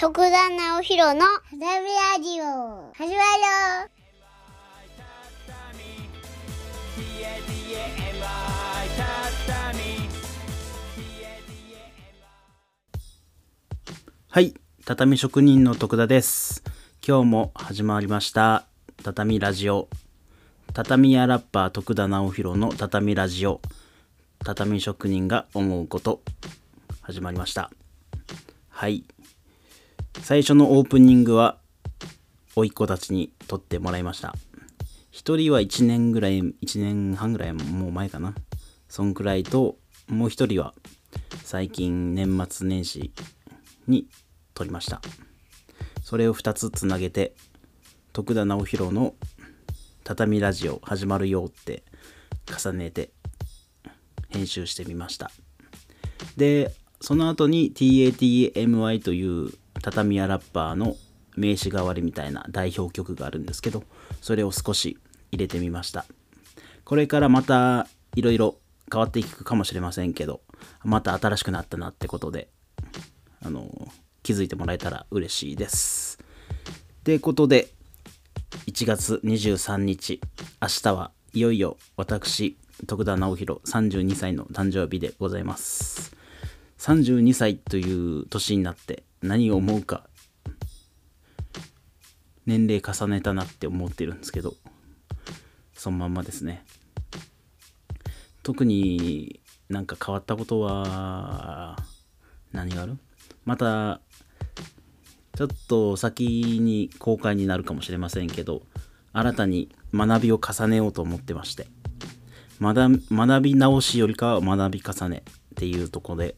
徳田直弘の花火ラジオ始まるよはい、畳職人の徳田です。今日も始まりました、畳ラジオ。畳屋ラッパー徳田直弘の畳ラジオ。畳職人が思うこと、始まりました。はい。最初のオープニングは、甥っ子たちに撮ってもらいました。一人は1年ぐらい、1年半ぐらいもう前かな。そんくらいと、もう一人は最近年末年始に撮りましたそれを2つつなげて徳田直弘の「畳ラジオ始まるよ」って重ねて編集してみましたでその後に TATMI という畳屋ラッパーの名刺代わりみたいな代表曲があるんですけどそれを少し入れてみましたこれからまたいろいろ変わっていくかもしれませんけどまた新しくなったなってことであの気づいてもらえたら嬉しいです。ということで1月23日明日はいよいよ私徳田直弘32歳の誕生日でございます。32歳という年になって何を思うか。年齢重ねたなって思ってるんですけど。そのまんまですね。特になんか変わったことは何がある？またちょっと先に公開になるかもしれませんけど新たに学びを重ねようと思ってまして。学び直しよりかは学び重ねっていうとこで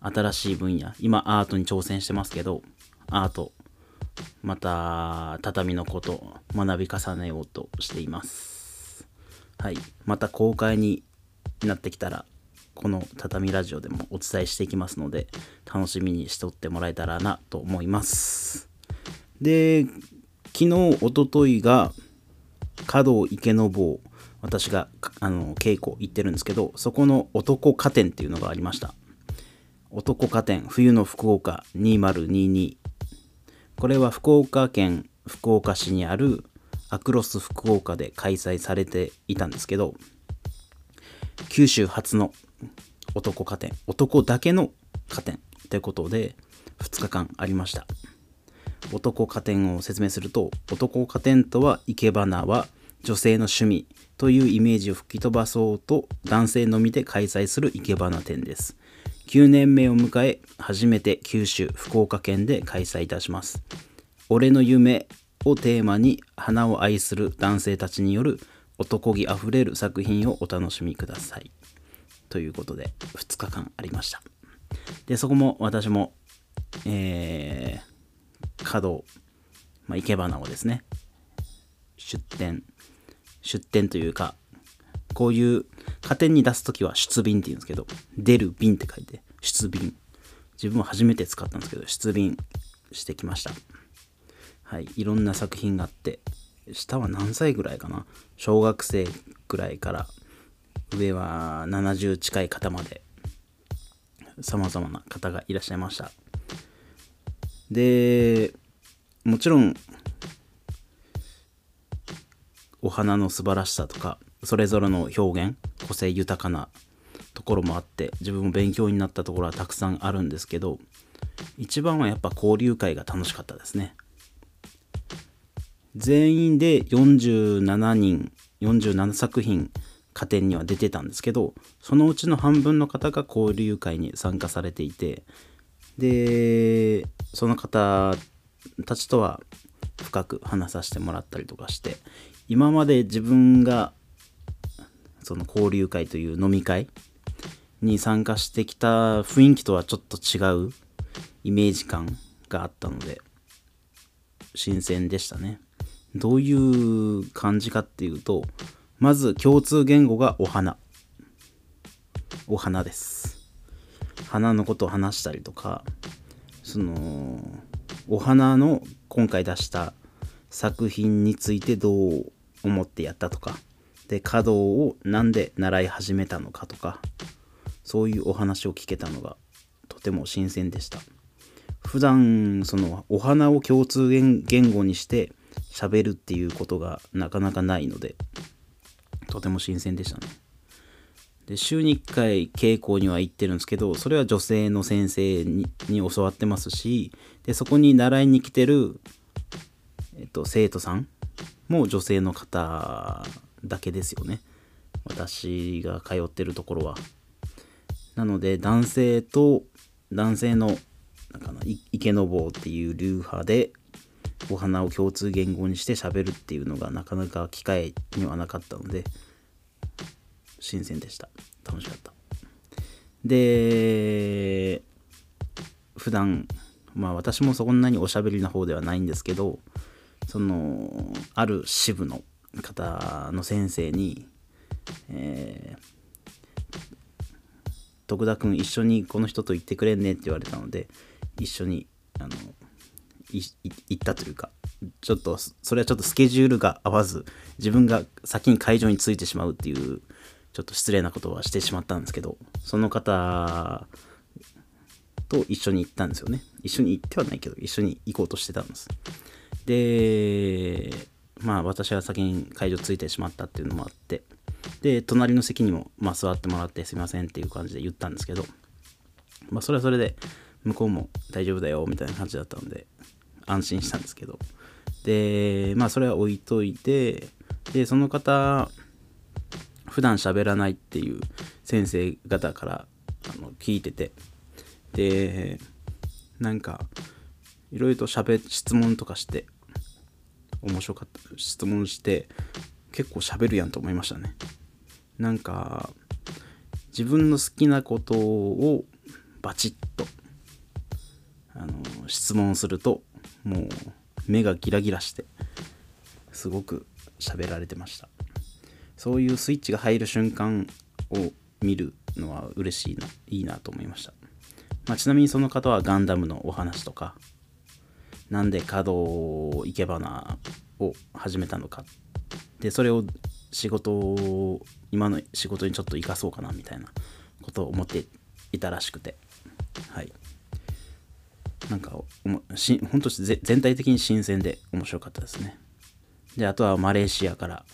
新しい分野。今アートに挑戦してますけどアート。また畳のこと学び重ねようとしています。はい。また公開になってきたらこの畳ラジオでもお伝えしていきますので楽しみにしておってもらえたらなと思います。で昨日おとといが華道池の坊私があの稽古行ってるんですけどそこの男家展っていうのがありました。男家展冬の福岡2022これは福岡県福岡市にあるアクロス福岡で開催されていたんですけど九州初の男家展男だけの家展ということで2日間ありました。男家展を説明すると男家展とは生け花は女性の趣味というイメージを吹き飛ばそうと男性のみで開催する生け花展です。9年目を迎え初めて九州福岡県で開催いたします。俺の夢をテーマに花を愛する男性たちによる男気あふれる作品をお楽しみください。ということで2日間ありました。でそこも私もえー、華道、まあ、生け花をですね出店出店というかこういう家庭に出す時は出瓶って言うんですけど出る瓶って書いて出瓶自分は初めて使ったんですけど出瓶してきました。はい。いろんな作品があって下は何歳ぐらいかな？小学生ぐらいから上は70近い方まで様々な方がいらっしゃいました。でもちろんお花の素晴らしさとかそれぞれの表現個性豊かなところもあって自分も勉強になったところはたくさんあるんですけど一番はやっぱ交流会が楽しかったですね。全員で47人47作品加点には出てたんですけどそのうちの半分の方が交流会に参加されていてでその方たちとは深く話させてもらったりとかして今まで自分がその交流会という飲み会に参加してきた雰囲気とはちょっと違うイメージ感があったので新鮮でしたね。どういう感じかっていうとまず共通言語がお花。お花です。花のことを話したりとかそのお花の今回出した作品についてどう思ってやったとかで華道をなんで習い始めたのかとかそういうお話を聞けたのがとても新鮮でした。普段そのお花を共通言語にして喋るっていうことがなかなかないのでとても新鮮でしたね。で週に1回稽古には行ってるんですけどそれは女性の先生にに教わってますしでそこに習いに来てる、えっと、生徒さんも女性の方だけですよね。私が通ってるところは。なので男性と男性のなんかな池の坊っていう流派でお花を共通言語にして喋るっていうのがなかなか機会にはなかったので新鮮でした。楽しかった。で普段まあ私もそんなにおしゃべりな方ではないんですけどそのある支部の方の先生に、えー、徳田君一緒にこの人と行ってくれんねって言われたので一緒にあの行ったというかちょっとそれはちょっとスケジュールが合わず自分が先に会場に着いてしまうっていうちょっと失礼なことはしてしまったんですけどその方と一緒に行ったんですよね。一緒に行ってはないけど一緒に行こうとしてたんです。でまあ私は先に会場着いてしまったっていうのもあって。で隣の席にも、まあ、座ってもらってすいませんっていう感じで言ったんですけど。まあそれはそれで向こうも大丈夫だよみたいな感じだったので安心したんですけど。でまあそれは置いといてでその方普段喋らないっていう先生方からあの聞いてて。でなんかいろいろと喋質問とかして面白かった質問して結構喋るやんと思いましたね。なんか自分の好きなことをバチッとあの質問するともう目がギラギラしてすごく喋られてました。そういうスイッチが入る瞬間を見るのは嬉しいないいなと思いました、まあ、ちなみにその方はガンダムのお話とかなんで稼働生け花を始めたのかでそれを仕事を今の仕事にちょっと生かそうかなみたいなことを思っていたらしくて。はい。なんかし本当全体的に新鮮で面白かったですね。であとはマレーシアから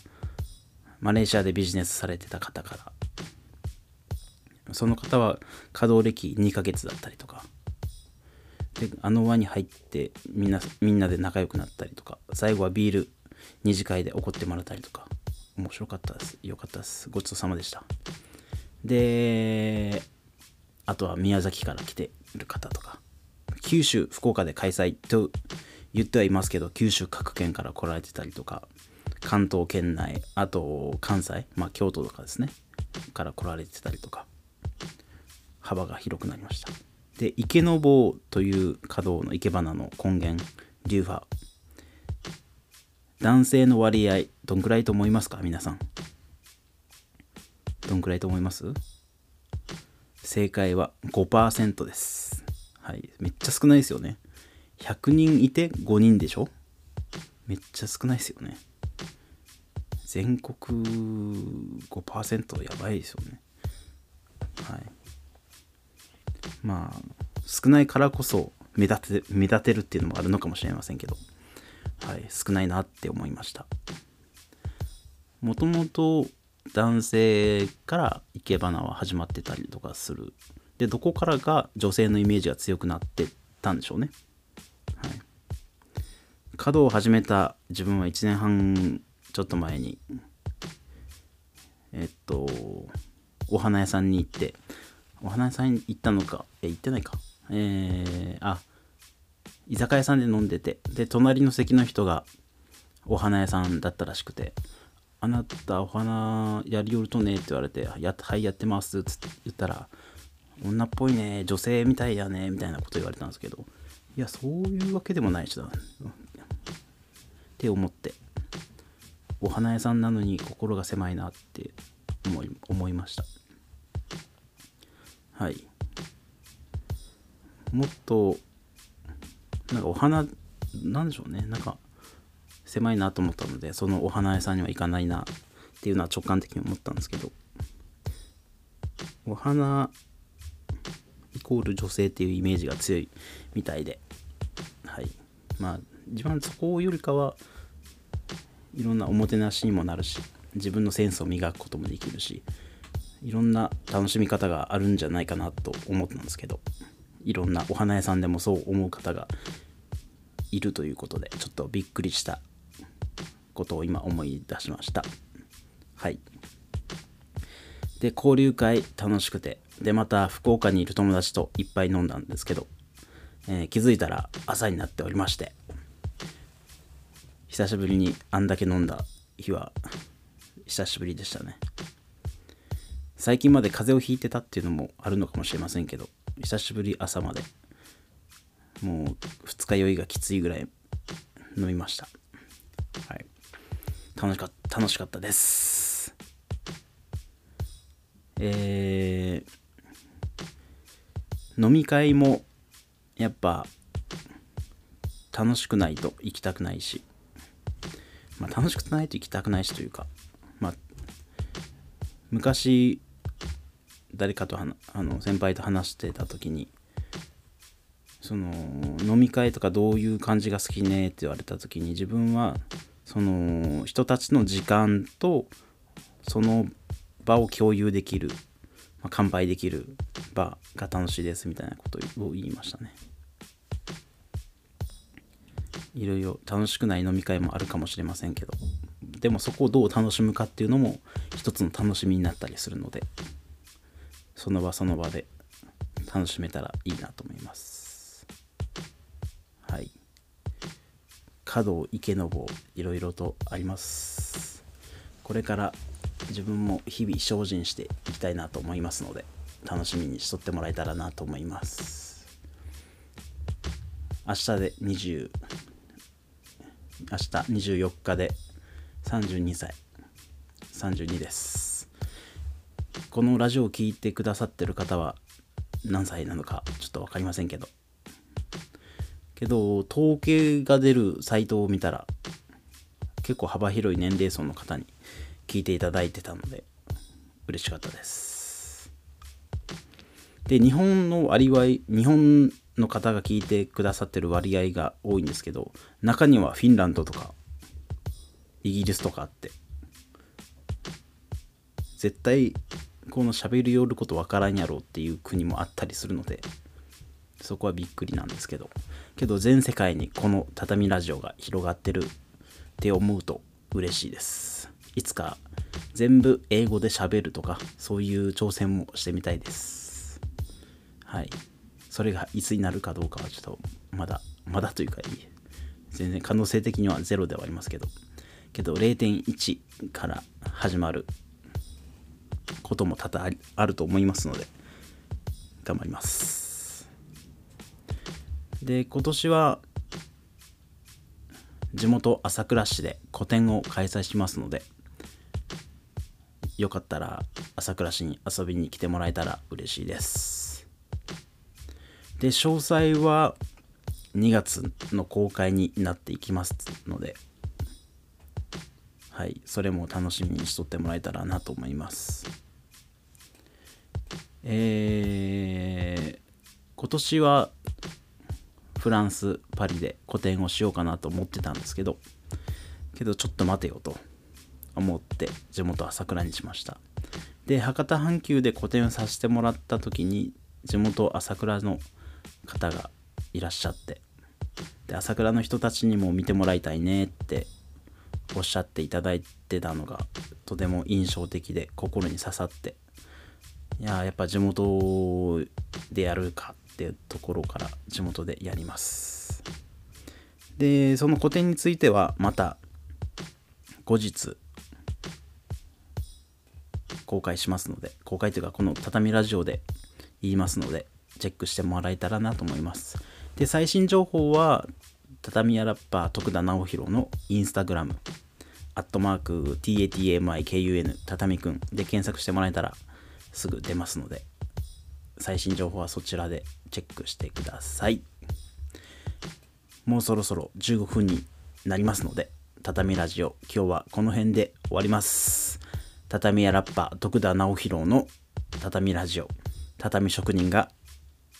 マレーシアでビジネスされてた方から。その方は稼働歴2ヶ月だったりとか。であの輪に入ってみんなみんなで仲良くなったりとか最後はビール二次会で怒ってもらったりとか面白かったです。よかったです。ごちそうさまでした。であとは宮崎から来てる方とか九州福岡で開催と言ってはいますけど九州各県から来られてたりとか関東圏内あと関西まあ京都とかですねから来られてたりとか幅が広くなりました。で池の坊という華道の生け花の根源流派男性の割合どんくらいと思いますか？皆さん。どんくらいと思います？正解は5%です。はい。めっちゃ少ないですよね。100人いて5人でしょ？めっちゃ少ないですよね。全国5%やばいですよね。はい。まあ少ないからこそ目立て目立てるっていうのもあるのかもしれませんけど、はい、少ないなって思いました。もともと男性から生け花は始まってたりとかする。でどこからが女性のイメージが強くなってたんでしょうね。はい。稼働を始めた自分は1年半ちょっと前にえっとお花屋さんに行って。お花屋さんに行ったのか？え行ってないか。えー、あ居酒屋さんで飲んでて。で隣の席の人がお花屋さんだったらしくて「あなたお花やりよるとね」って言われて「やはいやってます」って言ったら「女っぽいね女性みたいやね」みたいなこと言われたんですけど。いやそういうわけでもないしだって思って。お花屋さんなのに心が狭いなって思い思いました。はい。もっとなんかお花なんでしょうね。なんか狭いなと思ったのでそのお花屋さんには行かないなっていうのは直感的に思ったんですけど。お花生コール女性っていうイメージが強いみたいで。はい。まあ自分そこよりかはいろんなおもてなしにもなるし自分のセンスを磨くこともできるしいろんな楽しみ方があるんじゃないかなと思ったんですけど。いろんなお花屋さんでもそう思う方がいるということでちょっとびっくりしたことを今思い出しました。はい。で交流会楽しくてでまた福岡にいる友達といっぱい飲んだんですけど、えー、気づいたら朝になっておりまして久しぶりにあんだけ飲んだ日は久しぶりでしたね。最近まで風邪をひいてたっていうのもあるのかもしれませんけど久しぶり朝まで。もう二日酔いがきついぐらい飲みました。はい。楽しかった楽しかったです。えー、飲み会もやっぱ楽しくないと行きたくないし、まあ、楽しくないと行きたくないしというか、まあ、昔誰かとあの先輩と話してた時にその飲み会とかどういう感じが好きねって言われた時に自分はその人たちの時間とその場を共有できる、まあ、乾杯できる場が楽しいですみたいなことを言いましたね。いろいろ楽しくない飲み会もあるかもしれませんけどでもそこをどう楽しむかっていうのも一つの楽しみになったりするので。その場その場で楽しめたらいいなと思います。はい。華道池坊いろいろとあります。これから自分も日々精進していきたいなと思いますので楽しみにしとってもらえたらなと思います。明日で20明日24日で32歳。32です。このラジオを聴いてくださってる方は何歳なのかちょっと分かりませんけど。けど統計が出るサイトを見たら結構幅広い年齢層の方に聞いていただいてたので嬉しかったです。で日本の割合日本の方が聞いてくださってる割合が多いんですけど中にはフィンランドとかイギリスとかあって絶対この喋りよることわからんやろっていう国もあったりするのでそこはびっくりなんですけど。けど全世界にこの畳ラジオが広がってるって思うと嬉しいです。いつか全部英語で喋るとかそういう挑戦もしてみたいです。はい。それがいつになるかどうかはちょっとまだまだというかいい。全然可能性的にはゼロではありますけど。けど0.1から始まることも多々あると思いますので頑張ります。で今年は地元朝倉市で個展を開催しますのでよかったら朝倉市に遊びに来てもらえたら嬉しいです。で詳細は2月の公開になっていきますのではいそれも楽しみにしとってもらえたらなと思います。えー、今年はフランスパリで個展をしようかなと思ってたんですけどけどちょっと待てよと思って地元朝倉にしました。で博多阪急で個展をさせてもらった時に地元朝倉の方がいらっしゃってで朝倉の人たちにも見てもらいたいねっておっしゃっていただいてたのがとても印象的で心に刺さっていややっぱ地元でやるかっていうところから地元でやります。でその個展についてはまた後日公開しますので公開というかこの畳ラジオで言いますのでチェックしてもらえたらなと思います。で最新情報は畳屋ラッパー徳田直弘のインスタグラムアットマーク TATMIKUN 畳くんで検索してもらえたらすぐ出ますので最新情報はそちらでチェックしてください。もうそろそろ15分になりますので畳ラジオ今日はこの辺で終わります。畳屋ラッパー徳田直弘の畳ラジオ畳職人が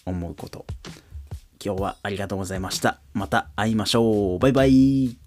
思うこと。今日はありがとうございました。また会いましょう。バイバイ。